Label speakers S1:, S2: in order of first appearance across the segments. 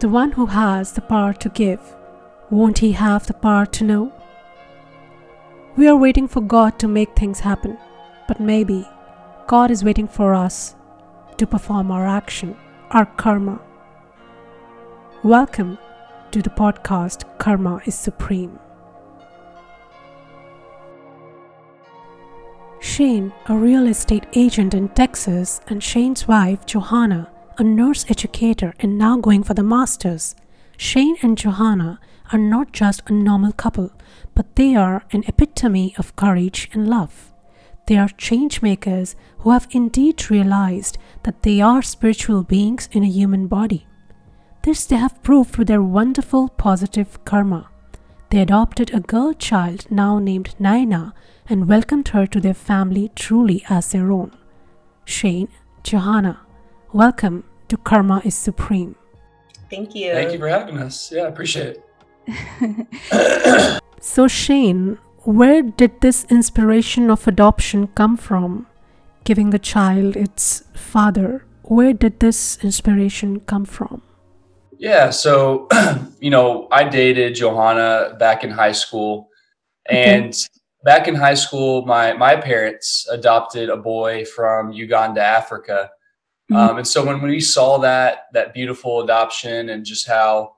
S1: The one who has the power to give, won't he have the power to know? We are waiting for God to make things happen, but maybe God is waiting for us to perform our action, our karma. Welcome to the podcast Karma is Supreme. Shane, a real estate agent in Texas, and Shane's wife, Johonna, a nurse educator and now going for the masters. Shane and Johonna are not just a normal couple, but they are an epitome of courage and love. They are change makers who have indeed realized that they are spiritual beings in a human body. This they have proved with their wonderful positive karma. They adopted a girl child now named Naina and welcomed her to their family truly as their own. Shane, Johonna, welcome to Karma is Supreme.
S2: Thank you.
S3: Thank you for having us. Yeah, I appreciate it.
S1: so, Shane, where did this inspiration of adoption come from? Giving a child its father, where did this inspiration come from?
S3: Yeah, so you know, I dated Johonna back in high school, and okay. back in high school, my my parents adopted a boy from Uganda, Africa, mm-hmm. um, and so when we saw that that beautiful adoption and just how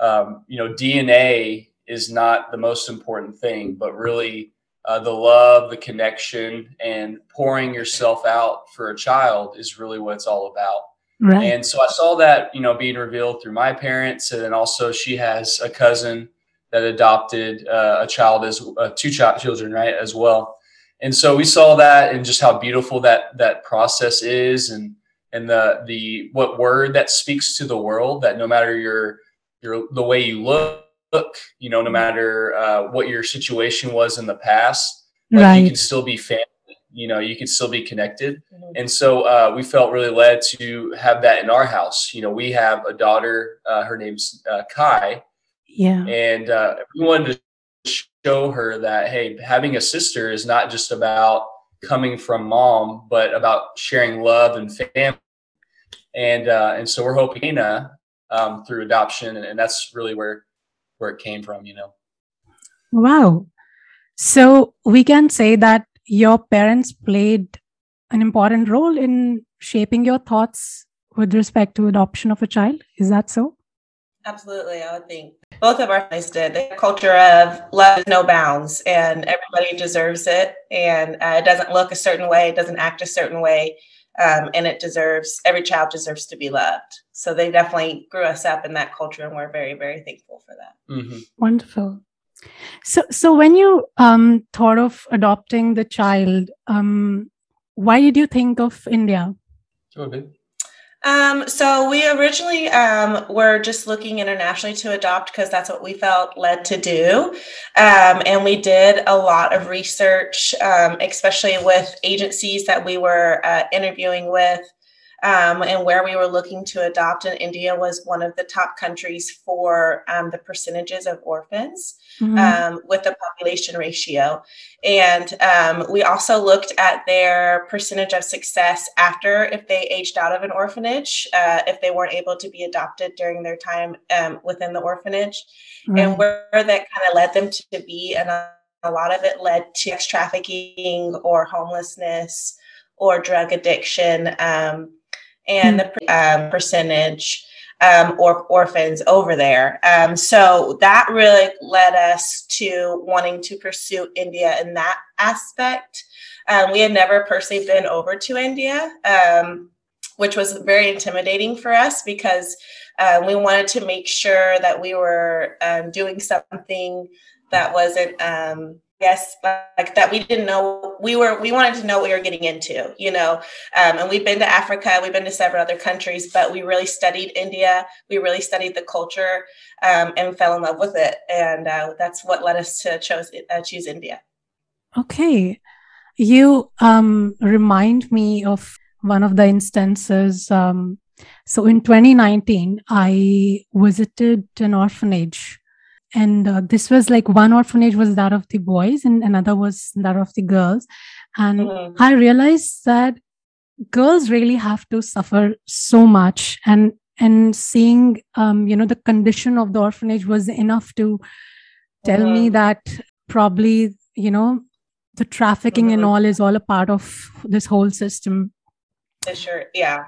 S3: um, you know DNA is not the most important thing, but really uh, the love, the connection, and pouring yourself out for a child is really what it's all about. Right. And so I saw that, you know, being revealed through my parents. And then also she has a cousin that adopted uh, a child as uh, two child children, right, as well. And so we saw that and just how beautiful that that process is and and the the what word that speaks to the world that no matter your your the way you look, look you know, no matter uh, what your situation was in the past, like right. you can still be family you know you can still be connected. Mm-hmm. and so uh, we felt really led to have that in our house. You know we have a daughter uh, her name's uh, kai.
S1: Yeah.
S3: And uh, we wanted to show her that hey having a sister is not just about coming from mom but about sharing love and family and uh, and so we're hoping Ina, um, through adoption and, and that's really where where it came from you know
S1: wow so we can say that your parents played an important role in shaping your thoughts with respect to adoption of a child. Is that so?
S2: Absolutely, I would think both of our families did. The culture of love is no bounds, and everybody deserves it. And uh, it doesn't look a certain way, it doesn't act a certain way, um, and it deserves. Every child deserves to be loved. So they definitely grew us up in that culture, and we're very, very thankful for that.
S1: Mm-hmm. Wonderful. So, so when you um, thought of adopting the child, um, why did you think of India?
S2: Um, so we originally um, were just looking internationally to adopt because that's what we felt led to do, um, and we did a lot of research, um, especially with agencies that we were uh, interviewing with um, and where we were looking to adopt. And India was one of the top countries for um, the percentages of orphans mm-hmm. um, with the population ratio. And um, we also looked at their percentage of success after if they aged out of an orphanage, uh, if they weren't able to be adopted during their time um, within the orphanage, right. and where that kind of led them to be. And a, a lot of it led to sex trafficking or homelessness or drug addiction. Um, and the um, percentage um, or orphans over there. Um, so that really led us to wanting to pursue India in that aspect. Um, we had never personally been over to India, um, which was very intimidating for us because uh, we wanted to make sure that we were um, doing something that wasn't yes like that we didn't know we were we wanted to know what we were getting into you know? Um, and we've been to africa we've been to several other countries but we really studied india we really studied the culture um, and fell in love with it. And uh, that's what led us to chose, uh, choose india.
S1: Okay. You um, remind me of one of the instances um, so in 2019 i visited an orphanage and uh, this was like one orphanage was that of the boys and another was that of the girls and mm-hmm. i realized that girls really have to suffer so much and and seeing um, you know the condition of the orphanage was enough to tell mm-hmm. me that probably you know the trafficking mm-hmm. and all is all a part of this whole system
S2: sure yeah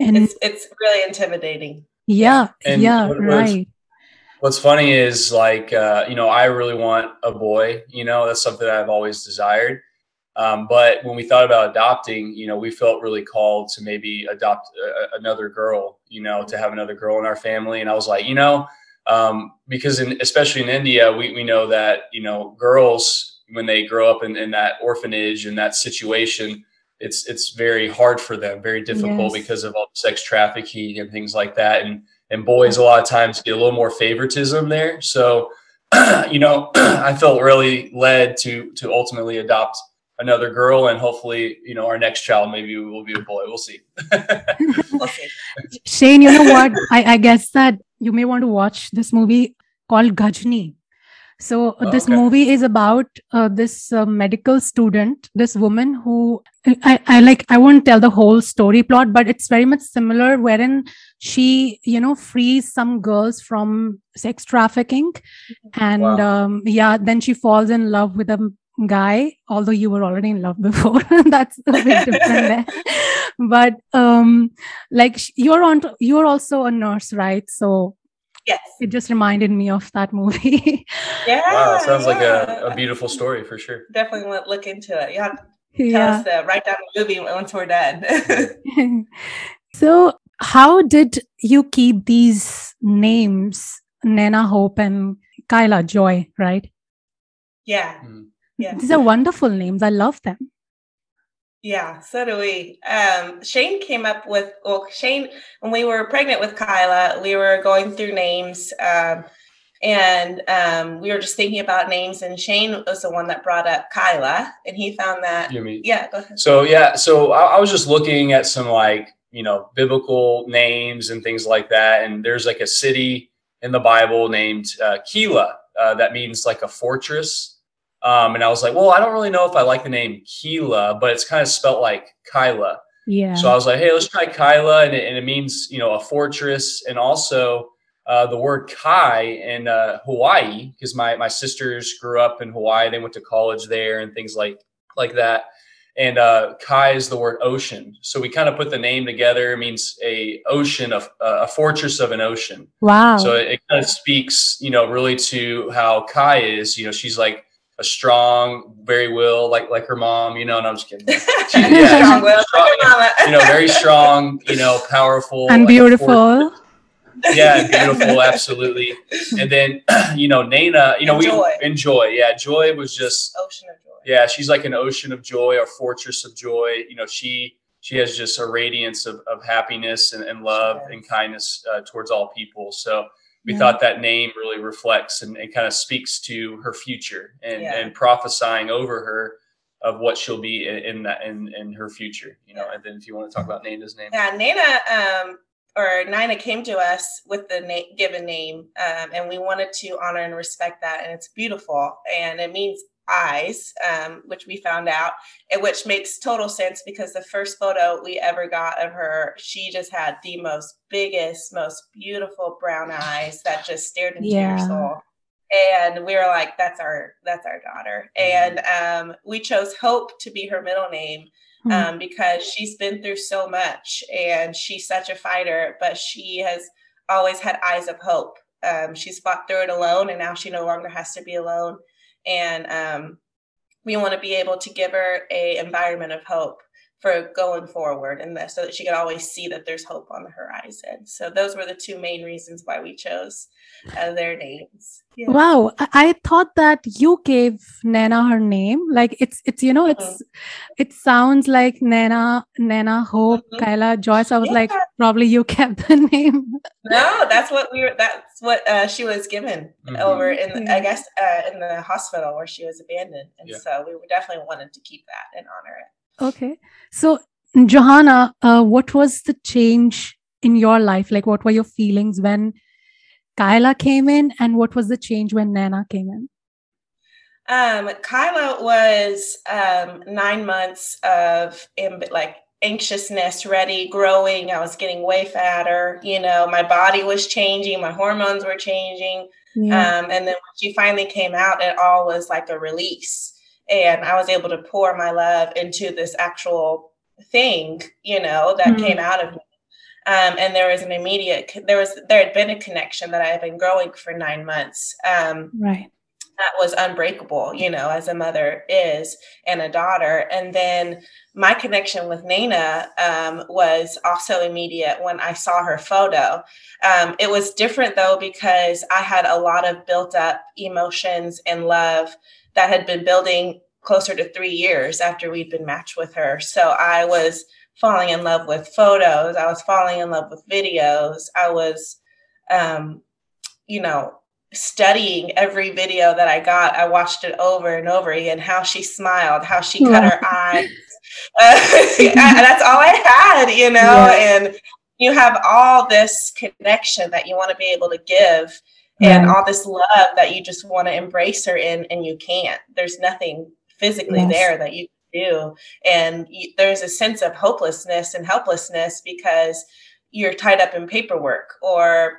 S2: and it's, it's really intimidating
S1: yeah and yeah right
S3: what's funny is like uh, you know i really want a boy you know that's something i've always desired um, but when we thought about adopting, you know, we felt really called to maybe adopt a, another girl, you know, to have another girl in our family. And I was like, you know, um, because in, especially in India, we, we know that, you know, girls, when they grow up in, in that orphanage and that situation, it's, it's very hard for them, very difficult yes. because of all the sex trafficking and things like that. And, and boys a lot of times get a little more favoritism there. So, you know, I felt really led to, to ultimately adopt another girl and hopefully you know our next child maybe will be a boy. We'll see.
S1: Shane you know what? I, I, guess that you may want to watch this movie called Ghajini. So oh, this okay. movie is about uh, this uh, medical student this woman who I, I like i won't tell the whole story plot but it's very much similar wherein she you know frees some girls from sex trafficking. And wow. um, yeah then she falls in love with a guy although you were already in love before. That's a bit different there. But um like you're on you're also a nurse right? So
S2: yes.
S1: it just reminded me of that movie.
S2: Yeah
S3: wow sounds yeah. like a, a beautiful story for sure.
S2: Definitely want to look into it. You have to tell us to write down the movie once we're done.
S1: So how did you keep these names Naina hope and Kaila joy right
S2: yeah mm.
S1: Yeah. These are wonderful names. I love them.
S2: Yeah, so do we. Um, Shane came up with, well, Shane, when we were pregnant with Kaila, we were going through names um, and um, we were just thinking about names. And Shane was the one that brought up Kaila and he found that.
S3: You mean?
S2: Yeah, go ahead.
S3: So, yeah, so I, I was just looking at some like, you know, biblical names and things like that. And there's like a city in the Bible named uh, Keilah uh, that means like a fortress um, and I was like, well, I don't really know if I like the name Keilah, but it's kind of spelt like Kaila.
S1: Yeah.
S3: So I was like, hey, let's try Kaila. And it, and it means, you know, a fortress. And also uh, the word Kai in uh, Hawaii, because my, my sisters grew up in Hawaii. They went to college there and things like, like that. And uh, Kai is the word ocean. So we kind of put the name together. It means a ocean of uh, a fortress of an ocean.
S1: Wow.
S3: So it, it kind of speaks, you know, really to how Kai is, you know, she's like, a strong, very will, like like her mom, you know. And I'm just kidding. She, yeah, strong will, strong, you know, very strong, you know, powerful,
S1: and like beautiful.
S3: Yeah, beautiful, absolutely. And then, you know, Naina, you know, enjoy. we enjoy. Yeah, joy was just
S2: ocean of joy.
S3: Yeah, she's like an ocean of joy, a fortress of joy. You know, she she has just a radiance of, of happiness and, and love and kindness uh, towards all people. So we yeah. thought that name really reflects and, and, kind of speaks to her future and, yeah. and prophesying over her of what she'll be in, in, that in, in her future you know and then if you want to talk about Naina's name
S2: yeah Naina um or nina came to us with the na- given name um, and we wanted to honor and respect that and it's beautiful and it means eyes, um, which we found out, and which makes total sense because the first photo we ever got of her, she just had the most biggest, most beautiful brown eyes that just stared into yeah. your soul. And we were like, "That's our, that's our daughter." Mm-hmm. And um, we chose Hope to be her middle name mm-hmm. um, because she's been through so much, and she's such a fighter. But she has always had eyes of hope. Um, she's fought through it alone, and now she no longer has to be alone and um, we want to be able to give her a environment of hope for going forward and that, so that she could always see that there's hope on the horizon so those were the two main reasons why we chose uh, their names
S1: yeah. wow i thought that you gave Naina her name like it's it's you know it's mm-hmm. it sounds like Naina Naina hope mm-hmm. Kaila joyce i was yeah. like probably you kept the name
S2: no that's what we were that's what uh, she was given mm-hmm. over in the, i guess uh, in the hospital where she was abandoned and yeah. so we definitely wanted to keep that and honor it
S1: Okay. So, Johonna, uh, what was the change in your life? Like, what were your feelings when Kaila came in, and what was the change when Naina came in?
S2: Um, Kaila was um, nine months of like anxiousness ready, growing. I was getting way fatter. You know, my body was changing, my hormones were changing. Yeah. Um, and then when she finally came out, it all was like a release. And I was able to pour my love into this actual thing, you know, that mm-hmm. came out of me. Um, and there was an immediate, there was, there had been a connection that I had been growing for nine months. Um,
S1: right
S2: that was unbreakable, you know, as a mother is and a daughter. And then my connection with Naina um, was also immediate when I saw her photo. Um, it was different though, because I had a lot of built up emotions and love that had been building closer to three years after we'd been matched with her. So I was falling in love with photos, I was falling in love with videos, I was, um, you know, studying every video that I got. I watched it over and over again. How she smiled, how she cut her eyes. Uh, that's all I had, you know. Yeah. And you have all this connection that you want to be able to give, and all this love that you just want to embrace her in, and you can't. There's nothing physically yes. there that you can do, and you, there's a sense of hopelessness and helplessness because you're tied up in paperwork or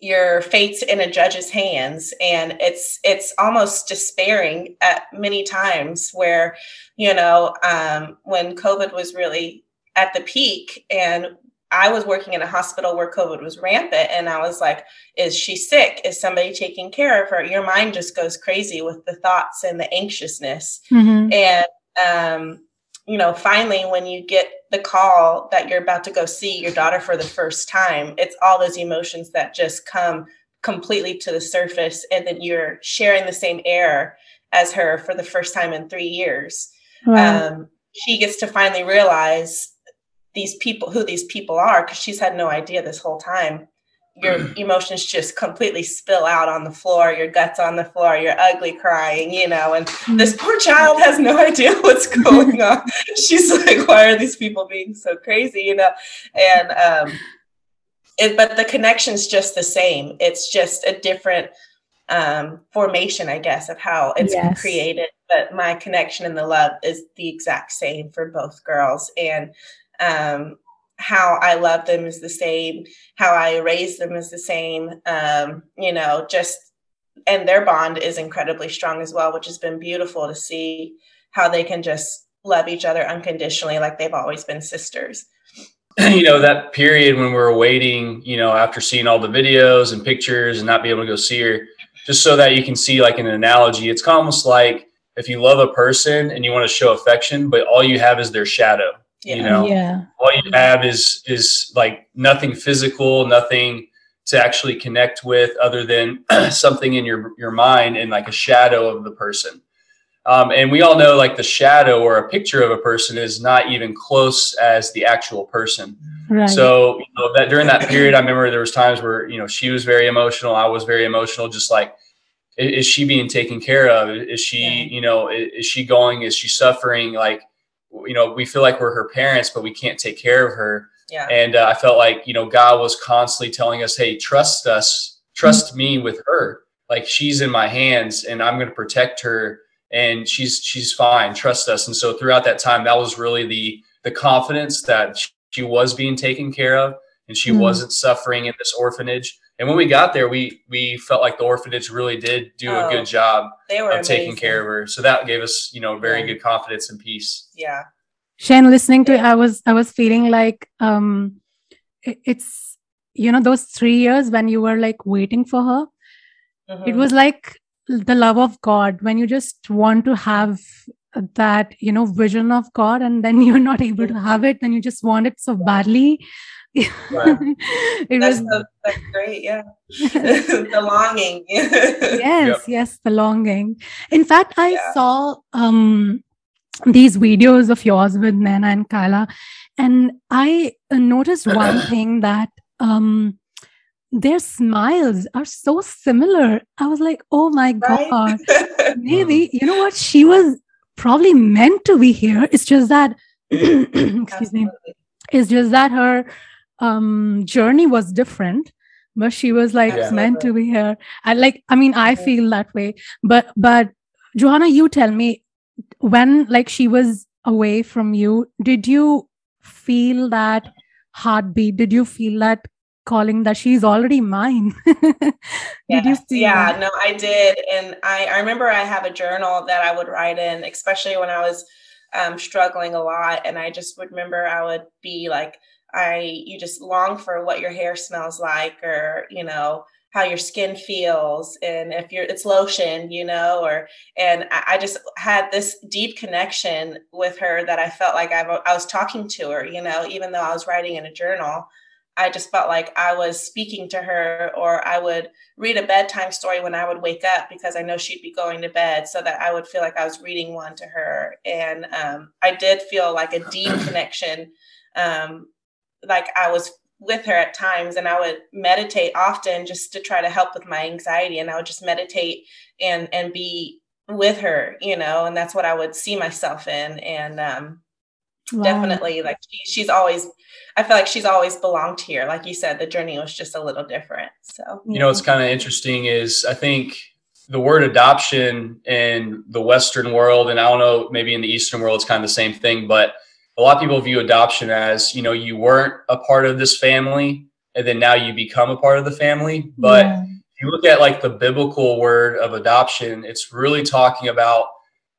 S2: your fate's in a judge's hands and it's it's almost despairing at many times where you know um, when covid was really at the peak and i was working in a hospital where covid was rampant and i was like is she sick is somebody taking care of her your mind just goes crazy with the thoughts and the anxiousness mm-hmm. and um, you know, finally, when you get the call that you're about to go see your daughter for the first time, it's all those emotions that just come completely to the surface. And then you're sharing the same air as her for the first time in three years. Wow. Um, she gets to finally realize these people, who these people are, because she's had no idea this whole time your emotions just completely spill out on the floor, your guts on the floor, you're ugly crying, you know, and this poor child has no idea what's going on. She's like, why are these people being so crazy, you know? And um it, but the connection's just the same. It's just a different um formation, I guess, of how it's yes. created. But my connection and the love is the exact same for both girls. And um how I love them is the same, how I raise them is the same. Um, you know, just and their bond is incredibly strong as well, which has been beautiful to see how they can just love each other unconditionally like they've always been sisters.
S3: You know, that period when we were waiting, you know, after seeing all the videos and pictures and not be able to go see her, just so that you can see like an analogy, it's almost like if you love a person and you want to show affection, but all you have is their shadow yeah. You know,
S1: yeah.
S3: all you have is is like nothing physical, nothing to actually connect with other than something in your your mind and like a shadow of the person. Um, and we all know like the shadow or a picture of a person is not even close as the actual person. Right. So you know, that during that period, I remember there was times where you know she was very emotional, I was very emotional, just like is she being taken care of? Is she, yeah. you know, is she going? Is she suffering? Like, you know, we feel like we're her parents, but we can't take care of her.
S2: Yeah.
S3: And uh, I felt like, you know, God was constantly telling us, hey, trust us, trust mm-hmm. me with her. Like she's in my hands and I'm going to protect her and she's, she's fine. Trust us. And so throughout that time, that was really the, the confidence that she was being taken care of and she mm-hmm. wasn't suffering in this orphanage. And when we got there, we we felt like the orphanage really did do oh, a good job
S2: of
S3: amazing. taking care of her. So that gave us, you know, very yeah. good confidence and peace.
S2: Yeah.
S1: Shane, listening to it, I was I was feeling like um it's you know those three years when you were like waiting for her. Mm-hmm. It was like the love of God when you just want to have that you know vision of God and then you're not able to have it, and you just want it so badly
S2: it that's, was so, that's great yeah. The longing.
S1: Yes yep. yes the longing. In fact i yeah. saw um these videos of yours with Naina and Kaila and i noticed one thing that um their smiles are so similar. I was like oh my right? god. Maybe you know what? She was probably meant to be here. It's just that excuse Absolutely. me it's just that her um journey was different but she was like yeah. meant to be here i like i mean i feel that way but but Johonna you tell me when like she was away from you did you feel that heartbeat? Did you feel that calling that she's already mine? did
S2: yes. you see Yeah, that? no, I did. And I, I remember I have a journal that I would write in, especially when I was um, struggling a lot. And I just would remember I would be like, I, you just long for what your hair smells like, or, you know, how your skin feels and if you're it's lotion you know or and I, just had this deep connection with her that i felt like I, I was talking to her you know even though i was writing in a journal i just felt like i was speaking to her or i would read a bedtime story when i would wake up because i know she'd be going to bed so that i would feel like i was reading one to her. And um, i did feel like a deep connection um, like i was with her at times and I would meditate often just to try to help with my anxiety and I would just meditate and and be with her, you know, and that's what I would see myself in and um wow. definitely like she, she's always I feel like she's always belonged here. Like you said, the journey was just a little different. So
S3: you know what's kind of interesting is I think the word adoption in the Western world, and I don't know, maybe in the Eastern world, it's kind of the same thing, but a lot of people view adoption as you know you weren't a part of this family and then now you become a part of the family. But yeah. if you look at like the biblical word of adoption it's really talking about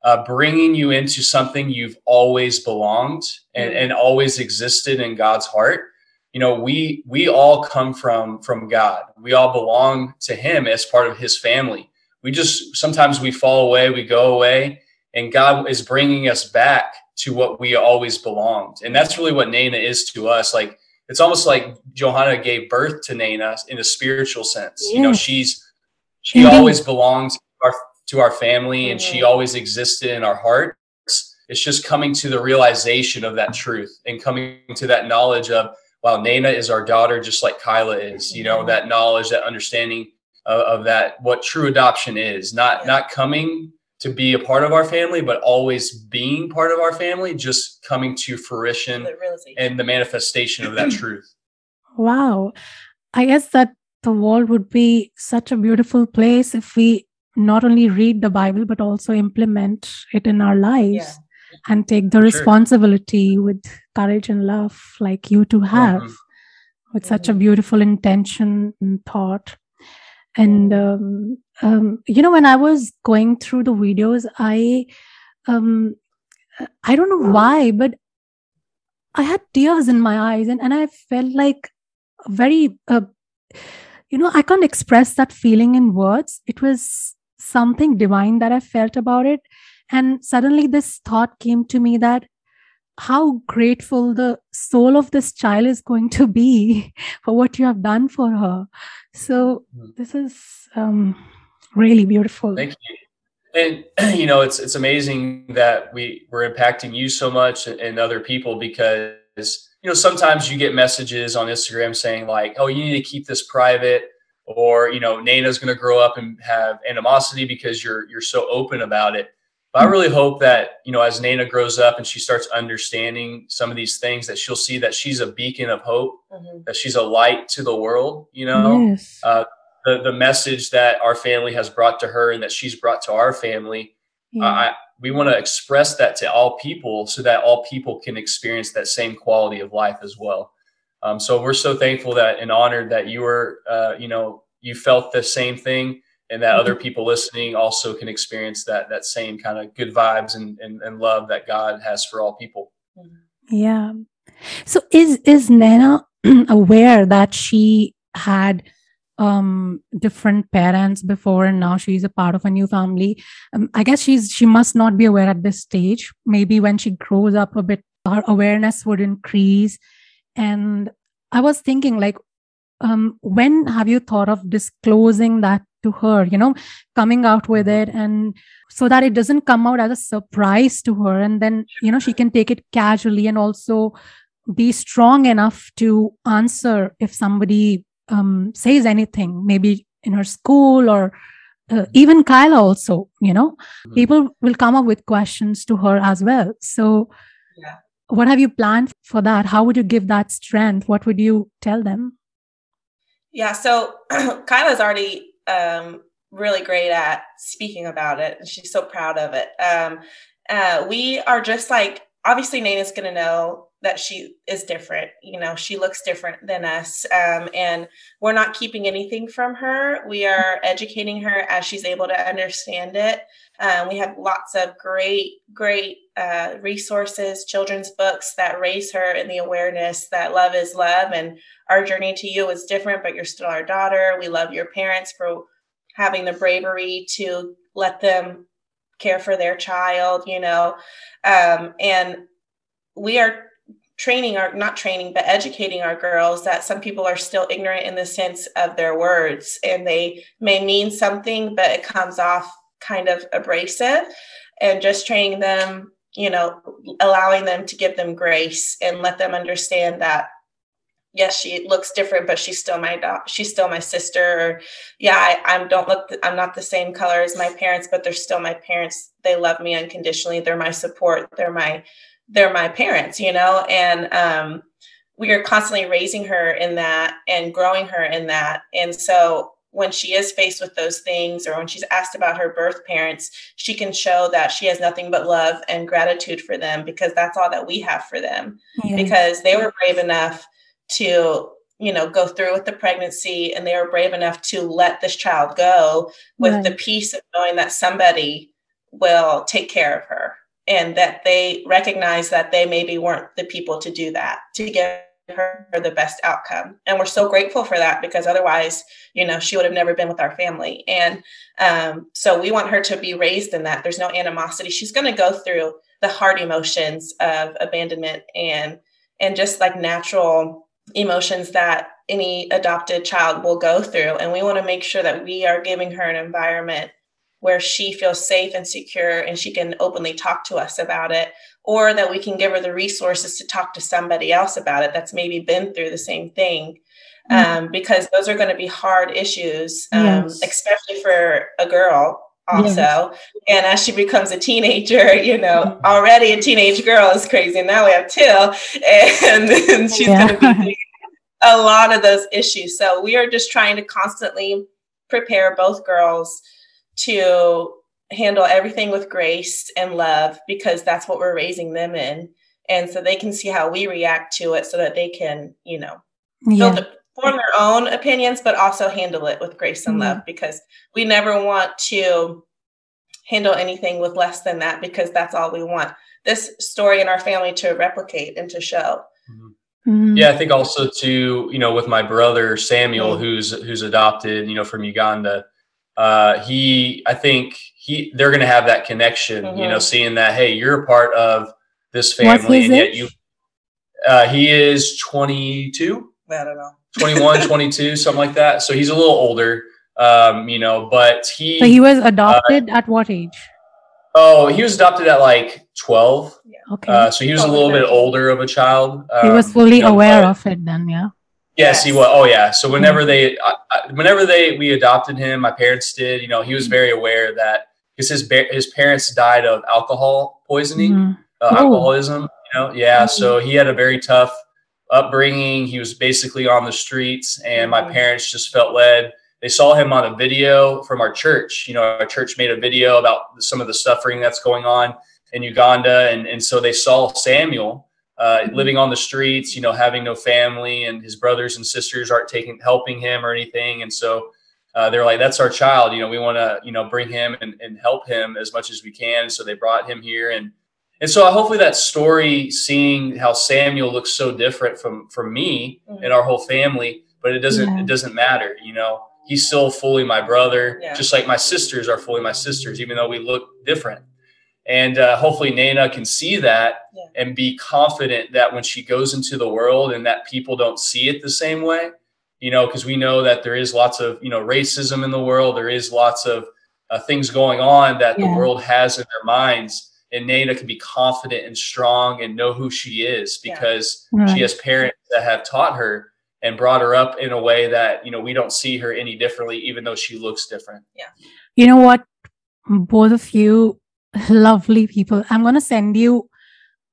S3: uh, bringing you into something you've always belonged and, and always existed in god's heart. You know we we all come from from god. We all belong to him as part of his family. We just sometimes we fall away we go away and god is bringing us back to what we always belonged. And that's really what Naina is to us. Like it's almost like Johonna gave birth to Naina in a spiritual sense. Yes. You know, she's she mm-hmm. always belongs to our, to our family mm-hmm. and she mm-hmm. always existed in our hearts. It's just coming to the realization of that truth and coming to that knowledge of wow, Naina is our daughter just like Kaila is. You know, mm-hmm. that knowledge, that understanding of, of that what true adoption is. Not yeah. not coming to be a part of our family, but always being part of our family, just coming to fruition the and the manifestation of that truth.
S1: Wow. I guess that the world would be such a beautiful place if we not only read the Bible, but also implement it in our lives yeah. and take the responsibility with courage and love, like you two have, mm-hmm. with such a mm-hmm. beautiful intention and thought. And um, um, you know when i was going through the videos i um i don't know why but i had tears in my eyes and, and i felt like very uh, you know i can't express that feeling in words. It was something divine that i felt about it. And suddenly this thought came to me that how grateful the soul of this child is going to be for what you have done for her so hmm. this is um really beautiful.
S3: Thank you. And you know, it's it's amazing that we we're impacting you so much and other people because you know sometimes you get messages on Instagram saying like, "Oh, you need to keep this private," or you know, Naina's going to grow up and have animosity because you're you're so open about it. But I really hope that you know, as Naina grows up and she starts understanding some of these things, that she'll see that she's a beacon of hope, mm-hmm. that she's a light to the world. You know, yes. uh, the the message that our family has brought to her and that she's brought to our family. Yeah. I, we want to express that to all people so that all people can experience that same quality of life as well. Um, so we're so thankful that and honored that you were, uh, you know, you felt the same thing and that mm-hmm. other people listening also can experience that, that same kind of good vibes and, and, and love that God has for all people.
S1: Yeah. So is, is Naina aware that she had um different parents before and now she's a part of a new family um, i guess she's she must not be aware at this stage maybe when she grows up a bit her awareness would increase and i was thinking like um when have you thought of disclosing that to her you know coming out with it and so that it doesn't come out as a surprise to her and then you know she can take it casually and also be strong enough to answer if somebody um, says anything, maybe in her school or uh, even Kaila also, you know, mm-hmm. people will come up with questions to her as well. So, yeah. what have you planned for that? How would you give that strength? What would you tell them?
S2: Yeah, so Kaila's already um, really great at speaking about it, and she's so proud of it. Um, uh, we are just like obviously Naina's going to know that she is different. You know, she looks different than us. Um, and we're not keeping anything from her. We are educating her as she's able to understand it. Um, we have lots of great, great uh, resources, children's books that raise her in the awareness that love is love and our journey to you is different, but you're still our daughter. We love your parents for having the bravery to let them care for their child, you know. Um, and we are training our not training but educating our girls that some people are still ignorant in the sense of their words and they may mean something but it comes off kind of abrasive. And just training them you know allowing them to give them grace and let them understand that yes she looks different but she's still my dog she's still my sister. Or yeah I, I don't look i'm not the same color as my parents but they're still my parents. They love me unconditionally. They're my support. They're my they're my parents you know and um we are constantly raising her in that and growing her in that and so when she is faced with those things or when she's asked about her birth parents, she can show that she has nothing but love and gratitude for them because that's all that we have for them. Yeah. Because they were brave enough to you know go through with the pregnancy and they were brave enough to let this child go with right. the peace of knowing that somebody will take care of her and that they recognize that they maybe weren't the people to do that to give her the best outcome. And we're so grateful for that because otherwise you know she would have never been with our family. And um, so we want her to be raised in that. There's no animosity. She's going to go through the hard emotions of abandonment and and just like natural emotions that any adopted child will go through. And we want to make sure that we are giving her an environment where she feels safe and secure and she can openly talk to us about it, or that we can give her the resources to talk to somebody else about it that's maybe been through the same thing. Mm-hmm. Um, because those are going to be hard issues, um, yes. especially for a girl also. Yes. And as she becomes a teenager, you know, mm-hmm. already a teenage girl is crazy. And now we have two, and, and she's yeah. going to be a lot of those issues. So we are just trying to constantly prepare both girls to handle everything with grace and love because that's what we're raising them in. And so they can see how we react to it so that they can, you know, yeah. build, form their own opinions, but also handle it with grace and mm-hmm. love because we never want to handle anything with less than that because that's all we want this story in our family to replicate and to show.
S3: Mm-hmm. Yeah, I think also to you know with my brother Samuel, mm-hmm. who's who's adopted, you know, from Uganda. Uh, he, I think he, they're going to have that connection. You know, mm-hmm. seeing that hey, you're a part of this family, and yet you. Uh, he is 22.
S2: I don't know.
S3: 21, 22, something like that. So he's a little older, um, you know, but he.
S1: So he was adopted uh, at what age?
S3: Oh, he was adopted at like 12. Yeah. Okay. Uh, so he was a little bit older of a child.
S1: Um, he was fully you know, aware but, of it then, yeah.
S3: Yes, he was. Oh, yeah. So whenever they, whenever they, we adopted him, my parents did. You know, he was very aware that because his his parents died of alcohol poisoning, mm-hmm. uh, alcoholism. You know, yeah. Mm-hmm. So he had a very tough upbringing. He was basically on the streets, and my mm-hmm. parents just felt led. They saw him on a video from our church. You know, our church made a video about some of the suffering that's going on in Uganda, and and so they saw Samuel uh, living on the streets. You know, having no family, and his brothers and sisters aren't taking helping him or anything, and so. Uh, they're like, that's our child. You know, we want to, you know, bring him and, and help him as much as we can. So they brought him here, and and so hopefully that story, seeing how Samuel looks so different from from me mm-hmm. and our whole family, but it doesn't yeah. it doesn't matter, you know. He's still fully my brother, yeah. just like my sisters are fully my sisters, even though we look different. And uh, hopefully Naina can see that yeah. and be confident that when she goes into the world and that people don't see it the same way, you know, because we know that there is lots of you know racism in the world, there is lots of uh, things going on that the world has in their minds and Naina can be confident and strong and know who she is because yeah. right. she has parents that have taught her and brought her up in a way that you know we don't see her any differently even though she looks different
S2: yeah
S1: you know what both of you lovely people i'm going to send you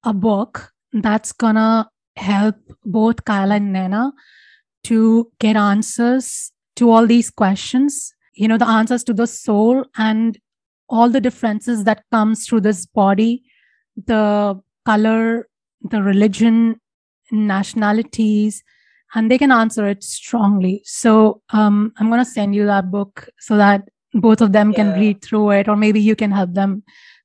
S1: a book that's going to help both Kaila and Naina to get answers to all these questions you know the answers to the soul and all the differences that comes through this body the color the religion, nationalities, and they can answer it strongly. So um, I'm going to send you that book so that both of them yeah. can read through it, or maybe you can help them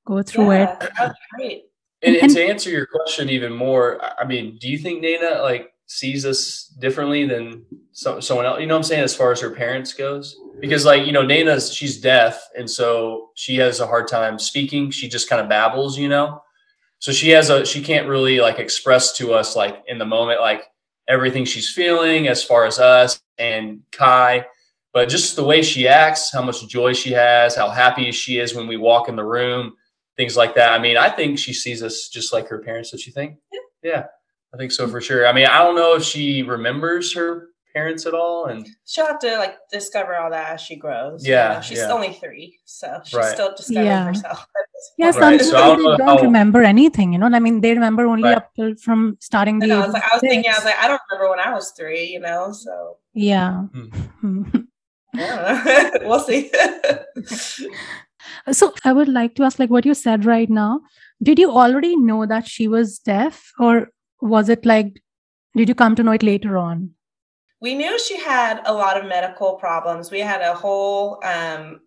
S1: go through
S2: yeah, it. That's great.
S3: And, and, to answer your question even more, I mean, do you think Naina like sees us differently than so, someone else? You know what I'm saying? As far as her parents goes, because like you know, Naina's she's deaf, and so she has a hard time speaking. She just kind of babbles, you know. So she has a she can't really like express to us like in the moment like everything she's feeling as far as us and Kai, but just the way she acts, how much joy she has, how happy she is when we walk in the room things like that. I mean, I think she sees us just like her parents. Does she think? Yeah. yeah. I think so for sure. I mean, I don't know if she remembers her parents at all, and
S2: she'll have to like discover all that as she grows.
S3: Yeah, you
S2: know? she's
S3: yeah.
S2: only three, so she's right. still discovering yeah. herself.
S1: Yeah, some right. people so they don't how... remember anything. You know, I mean, they remember only right. up till from starting the.
S2: I, know, I was, like, I was thinking, I was like, I don't remember when I was three. You know, so
S1: yeah.
S2: Hmm. yeah. we'll see.
S1: So I would like to ask, like what you said right now, did you already know that she was deaf, or was it like, did you come to know it later on?
S2: We knew she had a lot of medical problems. We had a whole um,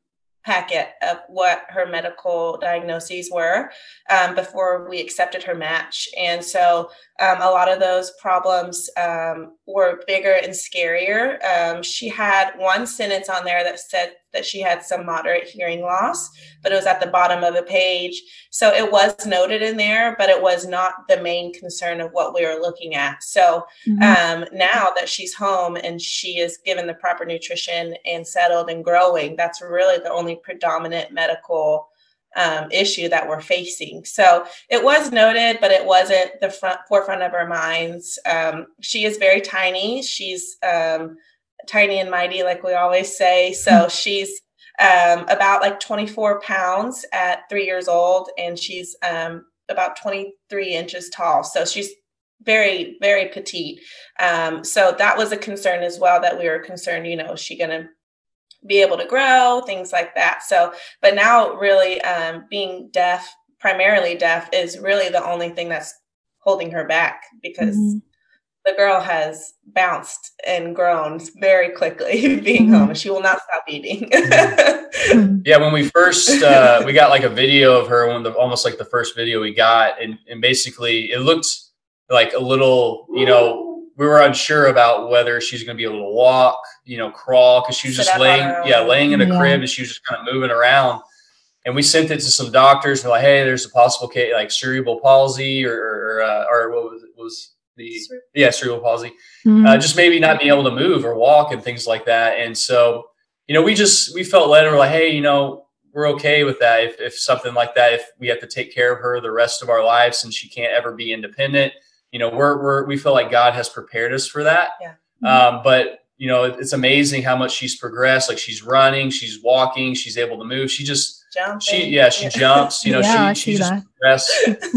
S2: packet of what her medical diagnoses were um, before we accepted her match. And so um, a lot of those problems um, were bigger and scarier. Um, she had one sentence on there that said that she had some moderate hearing loss, but it was at the bottom of the page. So it was noted in there, but it was not the main concern of what we were looking at. So mm-hmm. um, now that she's home and she is given the proper nutrition and settled and growing, that's really the only predominant medical um, issue that we're facing. So it was noted, but it wasn't the front forefront of our minds. Um, she is very tiny. She's um, tiny and mighty, like we always say. So hmm. she's um, about like 24 pounds at three years old, and she's um, about 23 inches tall. So she's very, very petite. Um, so that was a concern as well that we were concerned, you know, is she going to be able to grow, things like that. So, but now really um, being deaf, primarily deaf, is really the only thing that's holding her back because mm-hmm the girl has bounced and grown very quickly being mm-hmm. home. She will not stop eating.
S3: Yeah, when we first uh, we got like a video of her, one of the almost like the first video we got, and and basically it looked like a little, you know, we were unsure about whether she's going to be able to walk, you know, crawl because she was Sit just laying, yeah, laying in a yeah. crib and she was just kind of moving around. And we sent it to some doctors. And like, hey, there's a possible case like cerebral palsy or or, uh, or what was it was the yeah cerebral palsy, mm-hmm. uh, just maybe not being able to move or walk and things like that. And so, you know, we just we felt led and we're like, hey, you know, we're okay with that. If, if something like that, if we have to take care of her the rest of our lives and she can't ever be independent, you know, we're we're we feel like God has prepared us for that.
S2: Yeah.
S3: Mm-hmm. Um, but you know, it's amazing how much she's progressed. Like she's running, she's walking, she's able to move. She just
S2: Jumping.
S3: She yeah, she jumps. You know,
S1: yeah,
S3: she she just progressed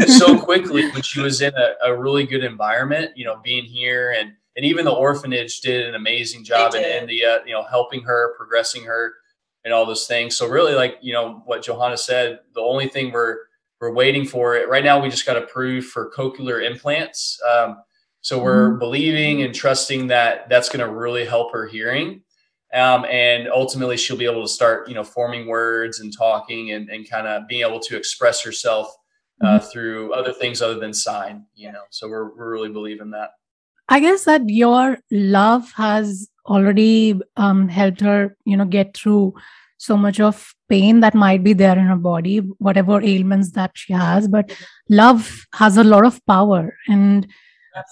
S3: so quickly when she was in a, a, really good environment. You know, being here and and even the orphanage did an amazing job in India. You know, helping her, progressing her, and all those things. So really, like you know what Johonna said, the only thing we're we're waiting for it right now. We just got approved for cochlear implants. Um, so we're mm-hmm. believing and trusting that that's going to really help her hearing um, and ultimately she'll be able to start you know forming words and talking and, and kind of being able to express herself uh, mm-hmm. through other things other than sign you know? So we're, we're really believing that.
S1: I guess that your love has already um, helped her you know get through so much of pain that might be there in her body whatever ailments that she has but love has a lot of power and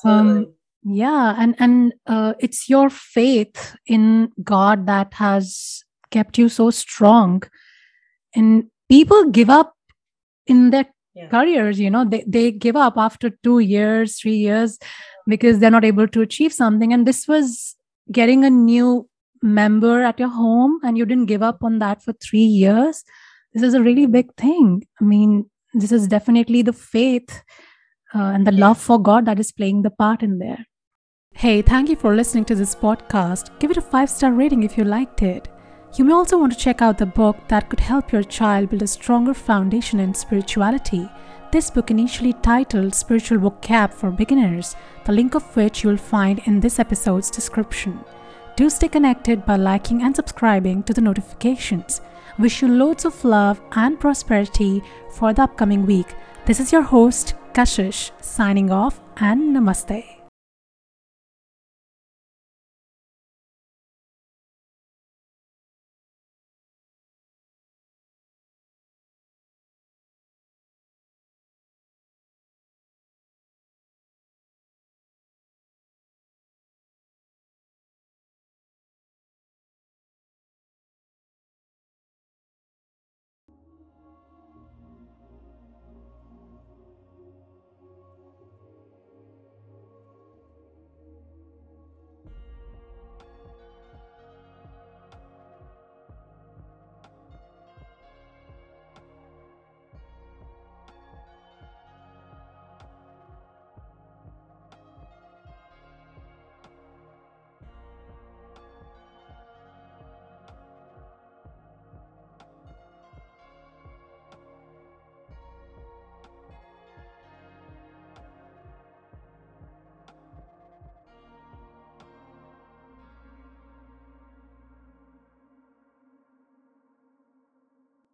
S2: um,
S1: yeah and and uh, it's your faith in god that has kept you so strong. And people give up in their yeah. careers you know they, they give up after two years three years because they're not able to achieve something. And this was getting a new member at your home and you didn't give up on that for three years. This is a really big thing. I mean this is definitely the faith uh, and the love for god that is playing the part in there
S4: Hey, thank you for listening to this podcast. Give it a five star rating if you liked it.
S1: You may also want to check out the book that could help your child build a stronger foundation in spirituality. This book, initially titled Spiritual Book Vocab for Beginners, the link of which you will find in this episode's description. Do stay connected by liking and subscribing to the notifications. Wish you loads of love and prosperity for the upcoming week. This is your host, Kashish, signing off and namaste.